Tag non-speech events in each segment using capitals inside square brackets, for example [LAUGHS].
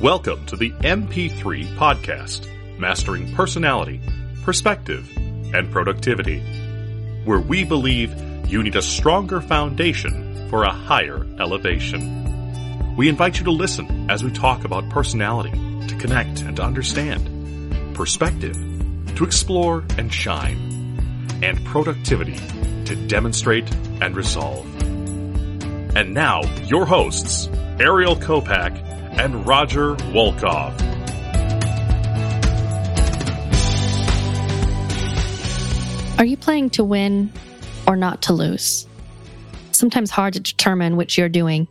Welcome to the MP3 Podcast, Mastering Personality, Perspective, and Productivity, where we believe you need a stronger foundation for a higher elevation. We invite you to listen as we talk about personality, to connect and to understand, perspective, to explore and shine, and productivity, to demonstrate and resolve. And now, your hosts, Ariel Kopak and Roger Wolkoff. Are you playing to win or not to lose? Sometimes hard to determine which you're doing.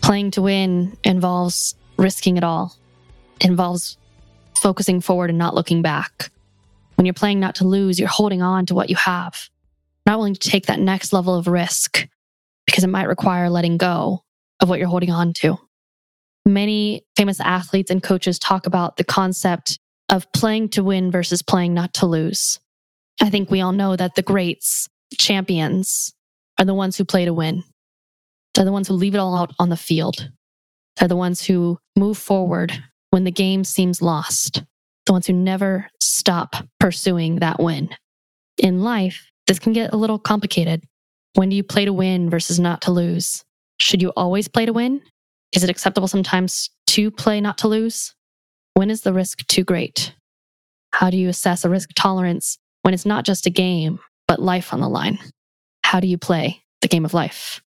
Playing to win involves risking it all, involves focusing forward and not looking back. When you're playing not to lose, you're holding on to what you have, not willing to take that next level of risk because it might require letting go of what you're holding on to. Many famous athletes and coaches talk about the concept of playing to win versus playing not to lose. I think we all know that the greats, champions, are the ones who play to win. They're the ones who leave it all out on the field. They're the ones who move forward when the game seems lost. The ones who never stop pursuing that win. In life, this can get a little complicated. When do you play to win versus not to lose? Should you always play to win? Is it acceptable sometimes to play not to lose? When is the risk too great? How do you assess a risk tolerance when it's not just a game, but life on the line? How do you play the game of life?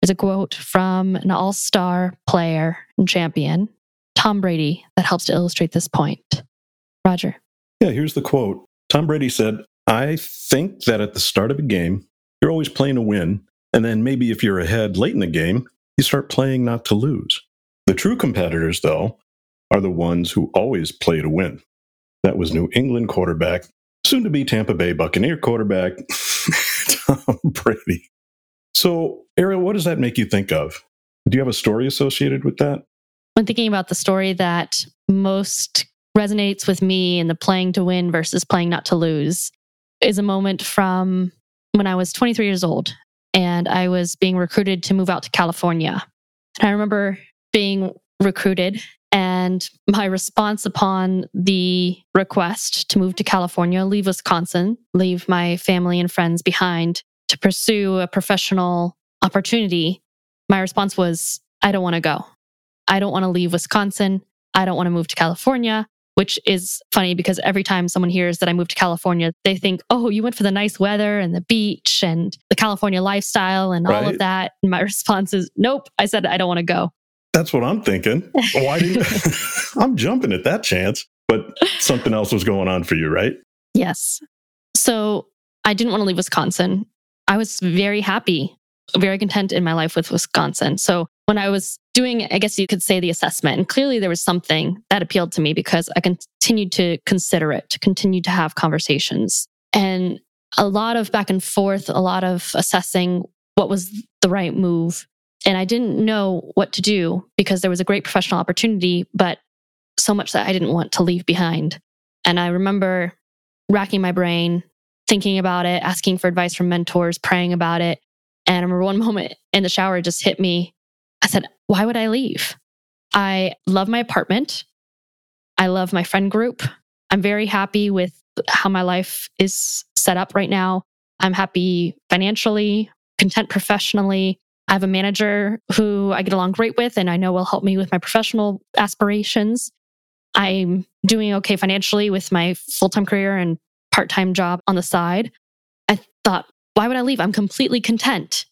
There's a quote from an all star player and champion, Tom Brady, that helps to illustrate this point. Roger. Yeah, here's the quote Tom Brady said, I think that at the start of a game, you're always playing to win. And then maybe if you're ahead late in the game, you start playing not to lose. The true competitors, though, are the ones who always play to win. That was New England quarterback, soon to be Tampa Bay Buccaneer quarterback, [LAUGHS] Tom Brady. So, Ariel, what does that make you think of? Do you have a story associated with that? When thinking about the story that most resonates with me in the playing to win versus playing not to lose is a moment from when I was 23 years old and I was being recruited to move out to California. And I remember being recruited and my response upon the request to move to California, leave Wisconsin, leave my family and friends behind to pursue a professional opportunity, my response was, I don't want to go. I don't want to leave Wisconsin. I don't want to move to California which is funny because every time someone hears that I moved to California, they think, oh, you went for the nice weather and the beach and the California lifestyle and right. all of that. And my [LAUGHS] response is, nope. I said, I don't want to go. That's what I'm thinking. Why didn't [LAUGHS] I'm jumping at that chance? But something else was going on for you, right? Yes. So I didn't want to leave Wisconsin. I was very happy, very content in my life with Wisconsin. So when I was doing, I guess you could say the assessment, and clearly there was something that appealed to me because I continued to consider it, to continue to have conversations and a lot of back and forth, a lot of assessing what was the right move. And I didn't know what to do because there was a great professional opportunity, but so much that I didn't want to leave behind. And I remember racking my brain, thinking about it, asking for advice from mentors, praying about it. And I remember one [LAUGHS] moment in the shower just hit me I said, why would I leave? I love my apartment. I love my friend group. I'm very happy with how my life is set up right now. I'm happy financially, content professionally. I have a manager who I get along great with and I know will help me with my professional aspirations. I'm doing okay financially with my full time career and part time job on the side. I thought, why would I leave? I'm completely content.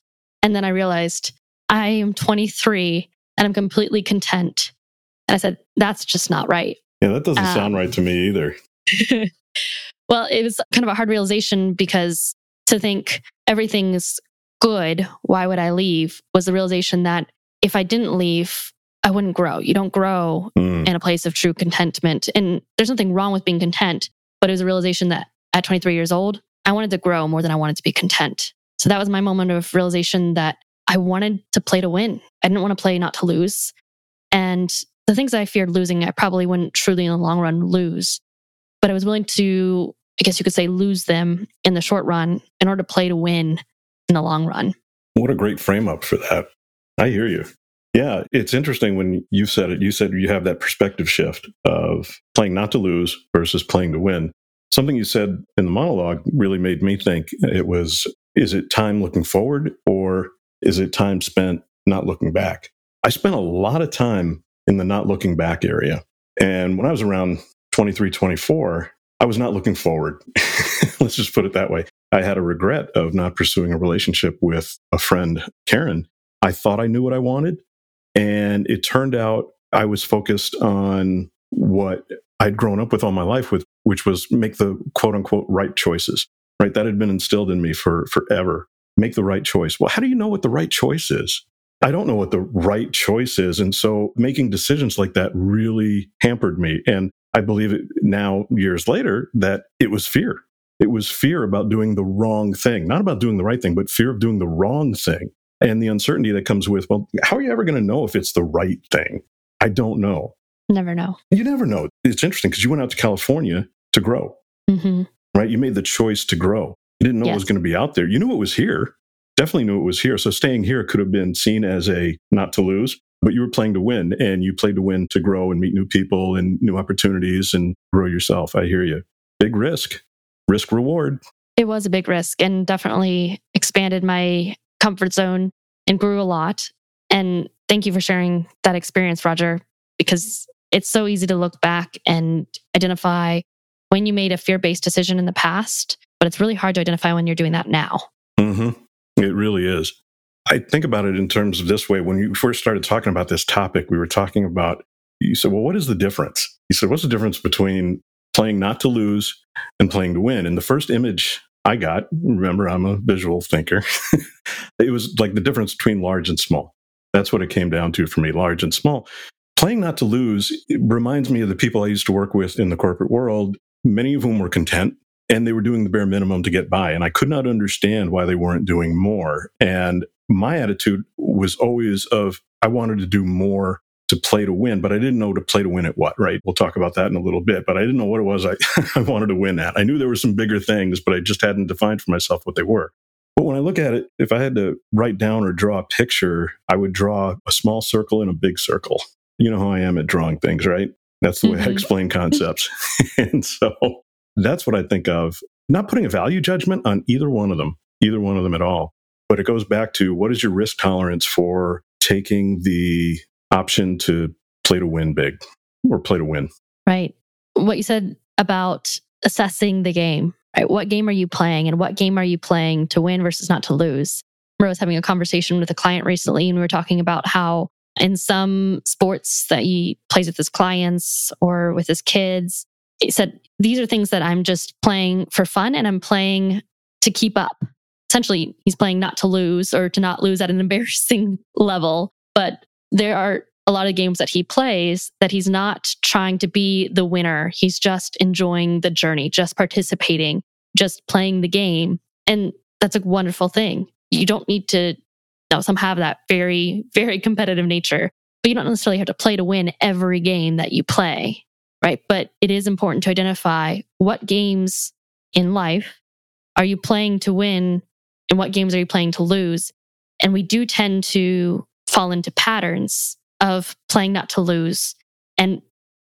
And then I realized I am 23 and I'm completely content. And I said, that's just not right. Yeah, that doesn't um, sound right to me either. [LAUGHS] well, it was kind of a hard realization because to think everything's good, why would I leave? Was the realization that if I didn't leave, I wouldn't grow. You don't grow mm. in a place of true contentment. And there's nothing wrong with being content, but it was a realization that at 23 years old, I wanted to grow more than I wanted to be content. So that was my moment of realization that I wanted to play to win. I didn't want to play not to lose. And the things I feared losing, I probably wouldn't truly in the long run lose. But I was willing to, I guess you could say, lose them in the short run in order to play to win in the long run. What a great frame up for that. I hear you. Yeah, it's interesting when you said it. You said you have that perspective shift of playing not to lose versus playing to win. Something you said in the monologue really made me think it was is it time looking forward or is it time spent not looking back? I spent a lot of time in the not looking back area. And when I was around 23, 24, I was not looking forward. [LAUGHS] Let's just put it that way. I had a regret of not pursuing a relationship with a friend, Karen. I thought I knew what I wanted. And it turned out I was focused on what I'd grown up with all my life with, which was make the quote unquote right choices, right? That had been instilled in me for forever. Make the right choice. Well, how do you know what the right choice is? I don't know what the right choice is. And so making decisions like that really hampered me. And I believe it now, years later, that it was fear. It was fear about doing the wrong thing, not about doing the right thing, but fear of doing the wrong thing and the uncertainty that comes with, well, how are you ever going to know if it's the right thing? I don't know. Never know. You never know. It's interesting because you went out to California to grow, mm-hmm. right? You made the choice to grow. You didn't know yes. it was going to be out there. You knew it was here. Definitely knew it was here. So staying here could have been seen as a not to lose, but you were playing to win and you played to win to grow and meet new people and new opportunities and grow yourself. I hear you. Big risk, risk reward. It was a big risk and definitely expanded my comfort zone and grew a lot. And thank you for sharing that experience, Roger, because it's so easy to look back and identify when you made a fear based decision in the past, but it's really hard to identify when you're doing that now. Mm-hmm. It really is. I think about it in terms of this way. When you first started talking about this topic, we were talking about, you said, well, what is the difference? You said, what's the difference between playing not to lose and playing to win? And the first image I got, remember, I'm a visual thinker. [LAUGHS] it was like the difference between large and small. That's what it came down to for me large and small. Playing not to lose reminds me of the people I used to work with in the corporate world, many of whom were content and they were doing the bare minimum to get by. And I could not understand why they weren't doing more. And my attitude was always of, I wanted to do more to play to win, but I didn't know to play to win at what, right? We'll talk about that in a little bit, but I didn't know what it was I, [LAUGHS] I wanted to win at. I knew there were some bigger things, but I just hadn't defined for myself what they were. But when I look at it, if I had to write down or draw a picture, I would draw a small circle and a big circle. You know how I am at drawing things, right? That's the way mm-hmm. I explain concepts. [LAUGHS] and so that's what I think of. Not putting a value judgment on either one of them, either one of them at all. But it goes back to what is your risk tolerance for taking the option to play to win big or play to win. Right. What you said about assessing the game, right? What game are you playing and what game are you playing to win versus not to lose? I was having a conversation with a client recently and we were talking about how in some sports that he plays with his clients or with his kids, he said, these are things that I'm just playing for fun and I'm playing to keep up. Essentially, he's playing not to lose or to not lose at an [LAUGHS] embarrassing level, but there are a lot of games that he plays that he's not trying to be the winner. He's just enjoying the journey, just participating, just playing the game. And that's a wonderful thing. You don't need to, now some have that very, very competitive nature, but you don't necessarily have to play to win every game that you play, right? But it is important to identify what games in life are you playing to win and what games are you playing to lose? And we do tend to fall into patterns of playing not to lose and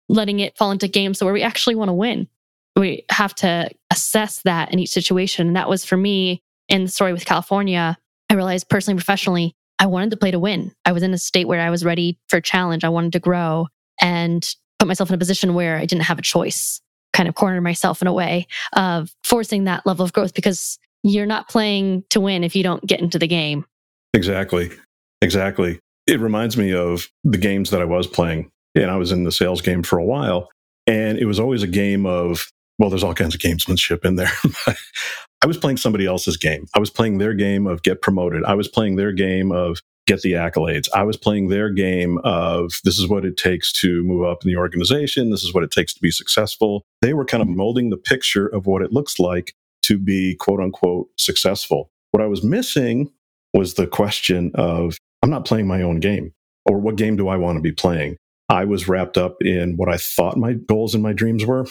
letting it fall into games where we actually want to win. We have to assess that in each situation. And that was for me in the story with California. I realized personally, professionally, I wanted to play to win. I was in a state where I was ready for challenge. I wanted to grow and put myself in a position where I didn't have a choice, kind of corner myself in a way of forcing that level of growth because you're not playing to win if you don't get into the game. Exactly. Exactly. It reminds me of the games that I was playing. And I was in the sales game for a while. And it was always a game of, well, there's all kinds of gamesmanship in there. [LAUGHS] I was playing somebody else's game. I was playing their game of get promoted. I was playing their game of get the accolades. I was playing their game of this is what it takes to move up in the organization. This is what it takes to be successful. They were kind of molding the picture of what it looks like to be quote unquote successful. What I was missing was the question of I'm not playing my own game. Or what game do I want to be playing? I was wrapped up in what I thought my goals and my dreams were,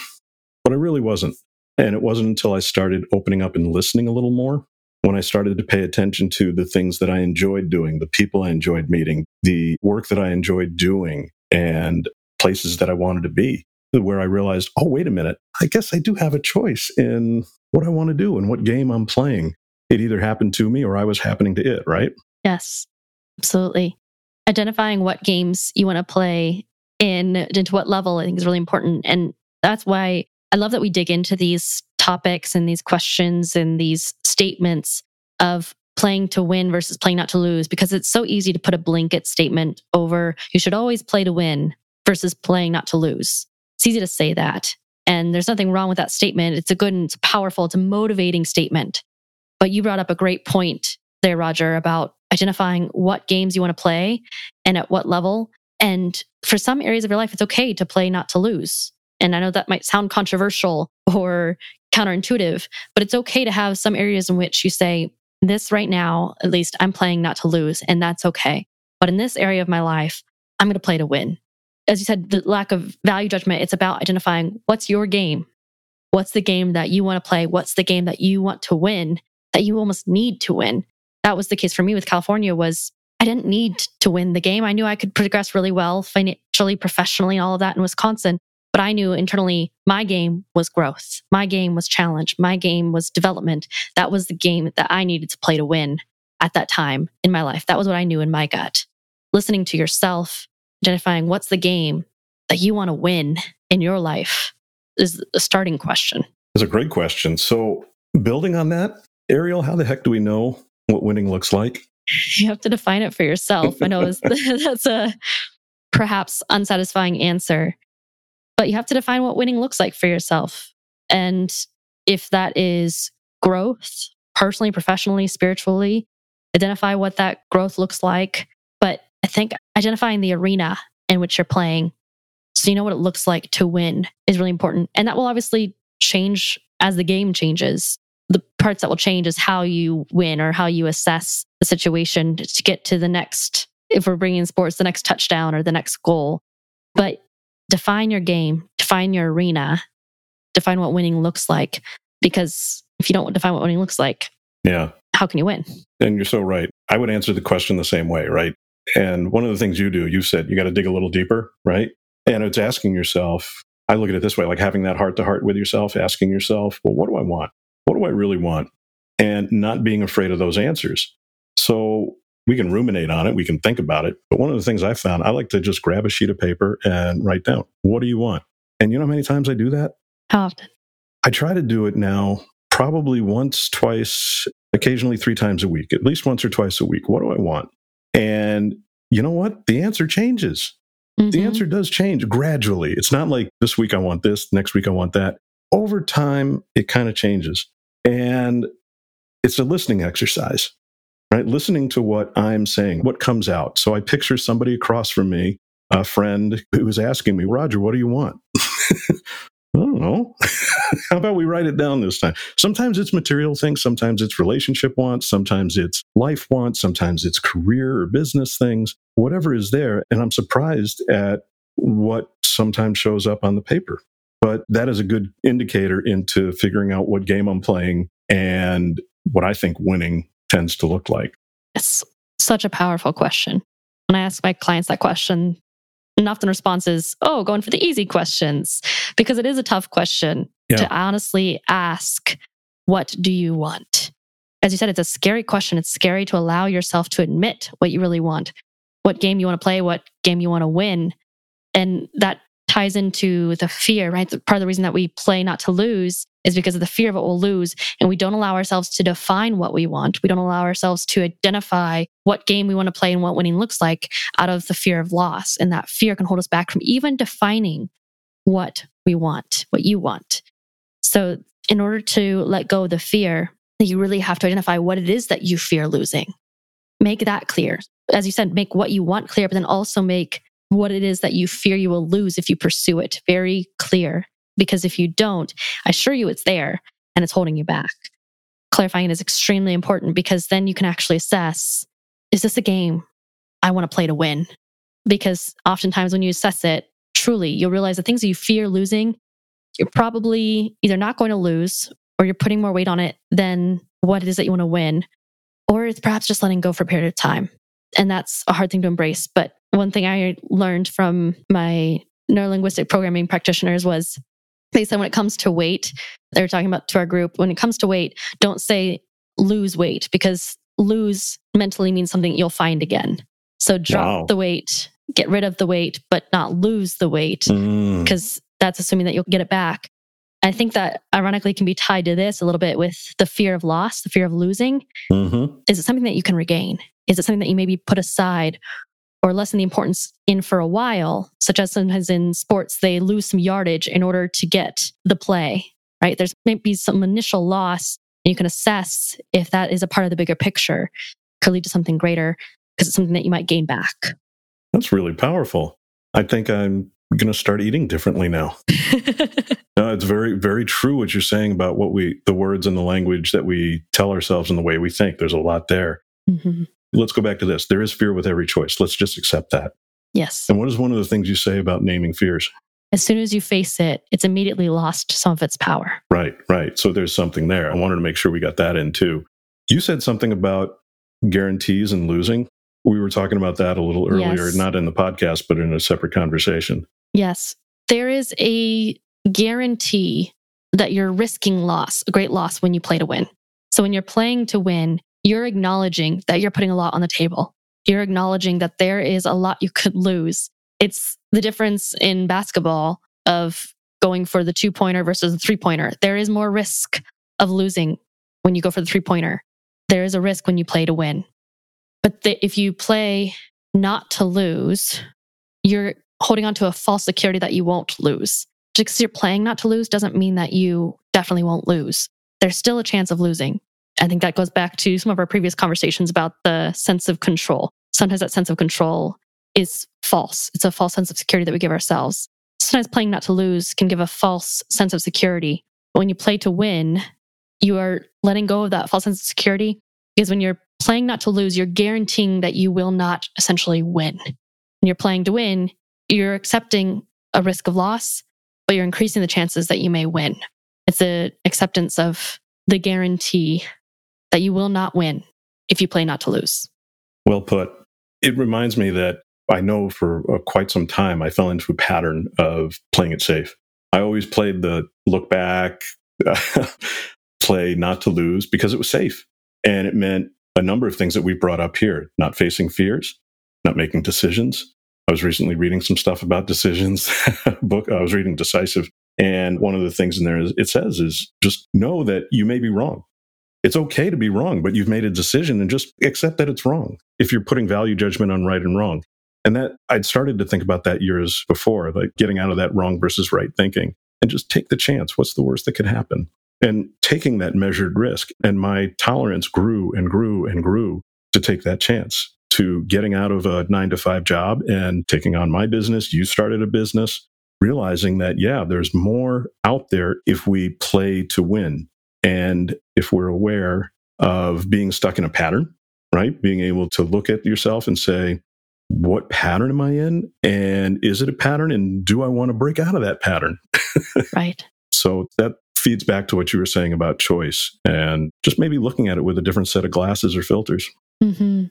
but I really wasn't. And it wasn't until I started opening up and listening a little more when I started to pay attention to the things that I enjoyed doing, the people I enjoyed meeting, the work that I enjoyed doing, and places that I wanted to be, where I realized, oh, wait a minute, I guess I do have a choice in what I want to do and what game I'm playing. It either happened to me or I was happening to it, right? Yes, absolutely. Identifying what games you want to play in into what level I think is really important. And that's why I love that we dig into these topics and these questions and these statements of playing to win versus playing not to lose because it's so easy to put a blanket statement over you should always play to win versus playing not to lose. It's easy to say that. And there's nothing wrong with that statement. It's a good and it's powerful, it's a motivating statement. But you brought up a great point there, Roger, about identifying what games you want to play and at what level. And for some areas of your life, it's okay to play not to lose. And I know that might sound controversial or counterintuitive, but it's okay to have some areas in which you say, this right now, at least I'm playing not to lose, and that's okay. But in this area of my life, I'm going to play to win. As you said, the lack of value judgment, it's about identifying what's your game? What's the game that you want to play? What's the game that you want to win that you almost need to win? That was the case for me with California was I didn't need to win the game. I knew I could progress really well financially, professionally, all of that in Wisconsin. But I knew internally my game was growth. My game was challenge. My game was development. That was the game that I needed to play to win at that time in my life. That was what I knew in my gut. Listening to yourself, identifying what's the game that you want to win in your life is the starting question. That's a great question. So, building on that, Ariel, how the heck do we know what winning looks like? You have to define it for yourself. I know [LAUGHS] that's a perhaps unsatisfying answer, but you have to define what winning looks like for yourself. And if that is growth, personally, professionally, spiritually, identify what that growth looks like. But I think identifying the arena in which you're playing so you know what it looks like to win is really important. And that will obviously change as the game changes. The parts that will change is how you win or how you assess the situation to get to the next, if we're bringing sports, the next touchdown or the next goal. But define your game, define your arena, define what winning looks like. Because if you don't define what winning looks like, yeah, how can you win? And you're so right. I would answer the question the same way, right? And one of the things you do, you said you got to dig a little deeper, right? And it's asking yourself, I look at it this way, like having that heart to heart with yourself, asking yourself, well, what do I want? What do I really want? And not being afraid of those answers. So we can ruminate on it, we can think about it. But one of the things I found, I like to just grab a sheet of paper and write down, what do you want? And you know how many times I do that? How often? I try to do it now probably once, twice, occasionally three times a week, at least once or twice a week. What do I want? And you know what? The answer changes. Mm-hmm. The answer does change gradually. It's not like this week I want this, next week I want that. Over time, it kind of changes. And it's a listening exercise right? Listening to what I'm saying, what comes out. So I picture somebody across from me, a friend who was asking me, Roger, what do you want? [LAUGHS] I don't know. [LAUGHS] How about we write it down this time? Sometimes it's material things, sometimes it's relationship wants, sometimes it's life wants, sometimes it's career or business things, whatever is there. And I'm surprised at what sometimes shows up on the paper. But that is a good indicator into figuring out what game I'm playing and what I think winning tends to look like? It's such a powerful question. When I ask my clients that question, and often the response is, oh, going for the easy questions, because it is a tough question yeah. to honestly ask, what do you want? As you said, it's a scary question. It's scary to allow yourself to admit what you really want, what game you want to play, what game you want to win. And that ties into the fear, right? Part of the reason that we play not to lose is because of the fear of what we'll lose. And we don't allow ourselves to define what we want. We don't allow ourselves to identify what game we want to play and what winning looks like out of the fear of loss. And that fear can hold us back from even defining what we want, what you want. So, in order to let go of the fear, you really have to identify what it is that you fear losing. Make that clear. As you said, make what you want clear, but then also make what it is that you fear you will lose if you pursue it very clear because if you don't, I assure you it's there and it's holding you back. Clarifying is extremely important because then you can actually assess is this a game I want to play to win? Because oftentimes when you assess it, truly, you'll realize the things that you fear losing, you're probably either not going to lose or you're putting more weight on it than what it is that you want to win, or it's perhaps just letting go for a period of time. And that's a hard thing to embrace. But one thing I learned from my neurolinguistic programming practitioners was they said when it comes to weight, they were talking about to our group, when it comes to weight, don't say lose weight because lose mentally means something you'll find again. So drop Wow. the weight, get rid of the weight, but not lose the weight Mm, because that's assuming that you'll get it back. I think that ironically can be tied to this a little bit with the fear of loss, the fear of losing. mhm. Is it something that you can regain? Is it something that you maybe put aside or lessen the importance in for a while, such as sometimes in sports, they lose some yardage in order to get the play, right? There's maybe some initial loss, and you can assess if that is a part of the bigger picture, could lead to something greater because it's something that you might gain back. That's really powerful. I think I'm going to start eating differently now. [LAUGHS] No, it's very, very true what you're saying about what we, the words and the language that we tell ourselves and the way we think. There's a lot there. Mhm. Let's go back to this. There is fear with every choice. Let's just accept that. Yes. And what is one of the things you say about naming fears? As soon as you face it, it's immediately lost some of its power. Right, right. So there's something there. I wanted to make sure we got that in too. You said something about guarantees and losing. We were talking about that a little earlier, Yes. not in the podcast, but in a separate conversation. Yes. There is a guarantee that you're risking loss, a great loss when you play to win. So when you're playing to win, you're acknowledging that you're putting a lot on the table. You're acknowledging that there is a lot you could lose. It's the difference in basketball of going for the two pointer versus the three pointer. There is more risk of losing when you go for the three pointer. There is a risk when you play to win. But the, if you play not to lose, you're holding on to a false security that you won't lose. Just because you're playing not to lose doesn't mean that you definitely won't lose. There's still a chance of losing. I think that goes back to some of our previous conversations about the sense of control. Sometimes that sense of control is false. It's a false sense of security that we give ourselves. Sometimes playing not to lose can give a false sense of security. But when you play to win, you are letting go of that false sense of security because when you're playing not to lose, you're guaranteeing that you will not essentially win. When you're playing to win, you're accepting a risk of loss, but you're increasing the chances that you may win. It's a acceptance of the guarantee that you will not win if you play not to lose. Well put. It reminds me that I know for uh, quite some time I fell into a pattern of playing it safe. I always played the look back, [LAUGHS] play not to lose because it was safe. And it meant a number of things that we brought up here not facing fears, not making decisions. I was recently reading some stuff about decisions, [LAUGHS] book I was reading Decisive. And one of the things in there is it says is just know that you may be wrong. It's okay to be wrong, but you've made a decision and just accept that it's wrong if you're putting value judgment on right and wrong. And that I'd started to think about that years before, like getting out of that wrong versus right thinking and just take the chance. What's the worst that could happen? And taking that measured risk. And my tolerance grew and grew and grew to take that chance to getting out of a nine to five job and taking on my business. You started a business, realizing that, yeah, there's more out there if we play to win. And if we're aware of being stuck in a pattern, right? Being able to look at yourself and say, what pattern am I in? And is it a pattern? And do I want to break out of that pattern? [LAUGHS] Right. So that feeds back to what you were saying about choice and just maybe looking at it with a different set of glasses or filters. hmm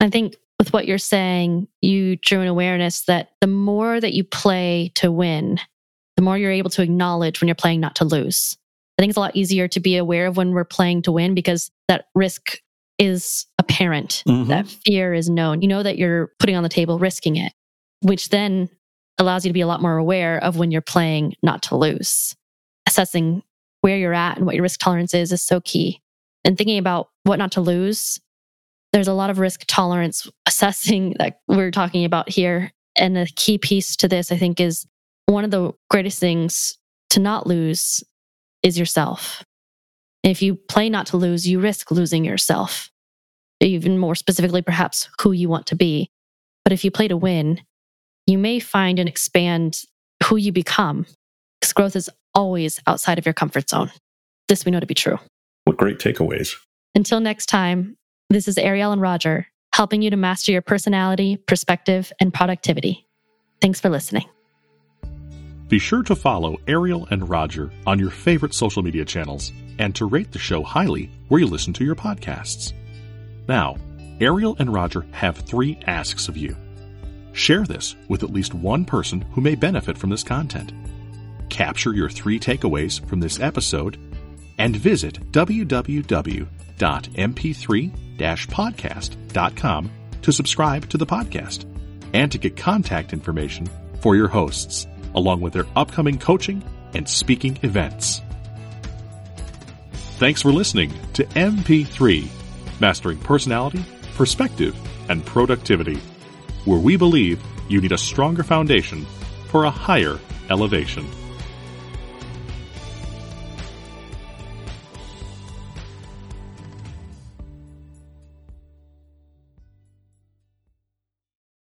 I think with what you're saying, you drew an awareness that the more that you play to win, the more you're able to acknowledge when you're playing not to lose. I think it's a lot easier to be aware of when we're playing to win because that risk is apparent. Mhm. That fear is known. You know that you're putting on the table, risking it, which then allows you to be a lot more aware of when you're playing not to lose. Assessing where you're at and what your risk tolerance is is so key. And thinking about what not to lose, there's a lot of risk tolerance [LAUGHS] assessing that we're talking about here. And the key piece to this, I think, is one of the greatest things to not lose is yourself. And if you play not to lose, you risk losing yourself, even more specifically, perhaps who you want to be. But if you play to win, you may find and expand who you become because growth is always outside of your comfort zone. This we know to be true. What great takeaways. Until next time, this is Ariel and Roger helping you to master your personality, perspective, and productivity. Thanks for listening. Be sure to follow Ariel and Roger on your favorite social media channels and to rate the show highly where you listen to your podcasts. Now, Ariel and Roger have three asks of you. Share this with at least one person who may benefit from this content. Capture your three takeaways from this episode and visit www.mp3-podcast.com to subscribe to the podcast and to get contact information for your hosts, along with their upcoming coaching and speaking events. Thanks for listening to MP3, Mastering Personality, Perspective, and Productivity, where we believe you need a stronger foundation for a higher elevation.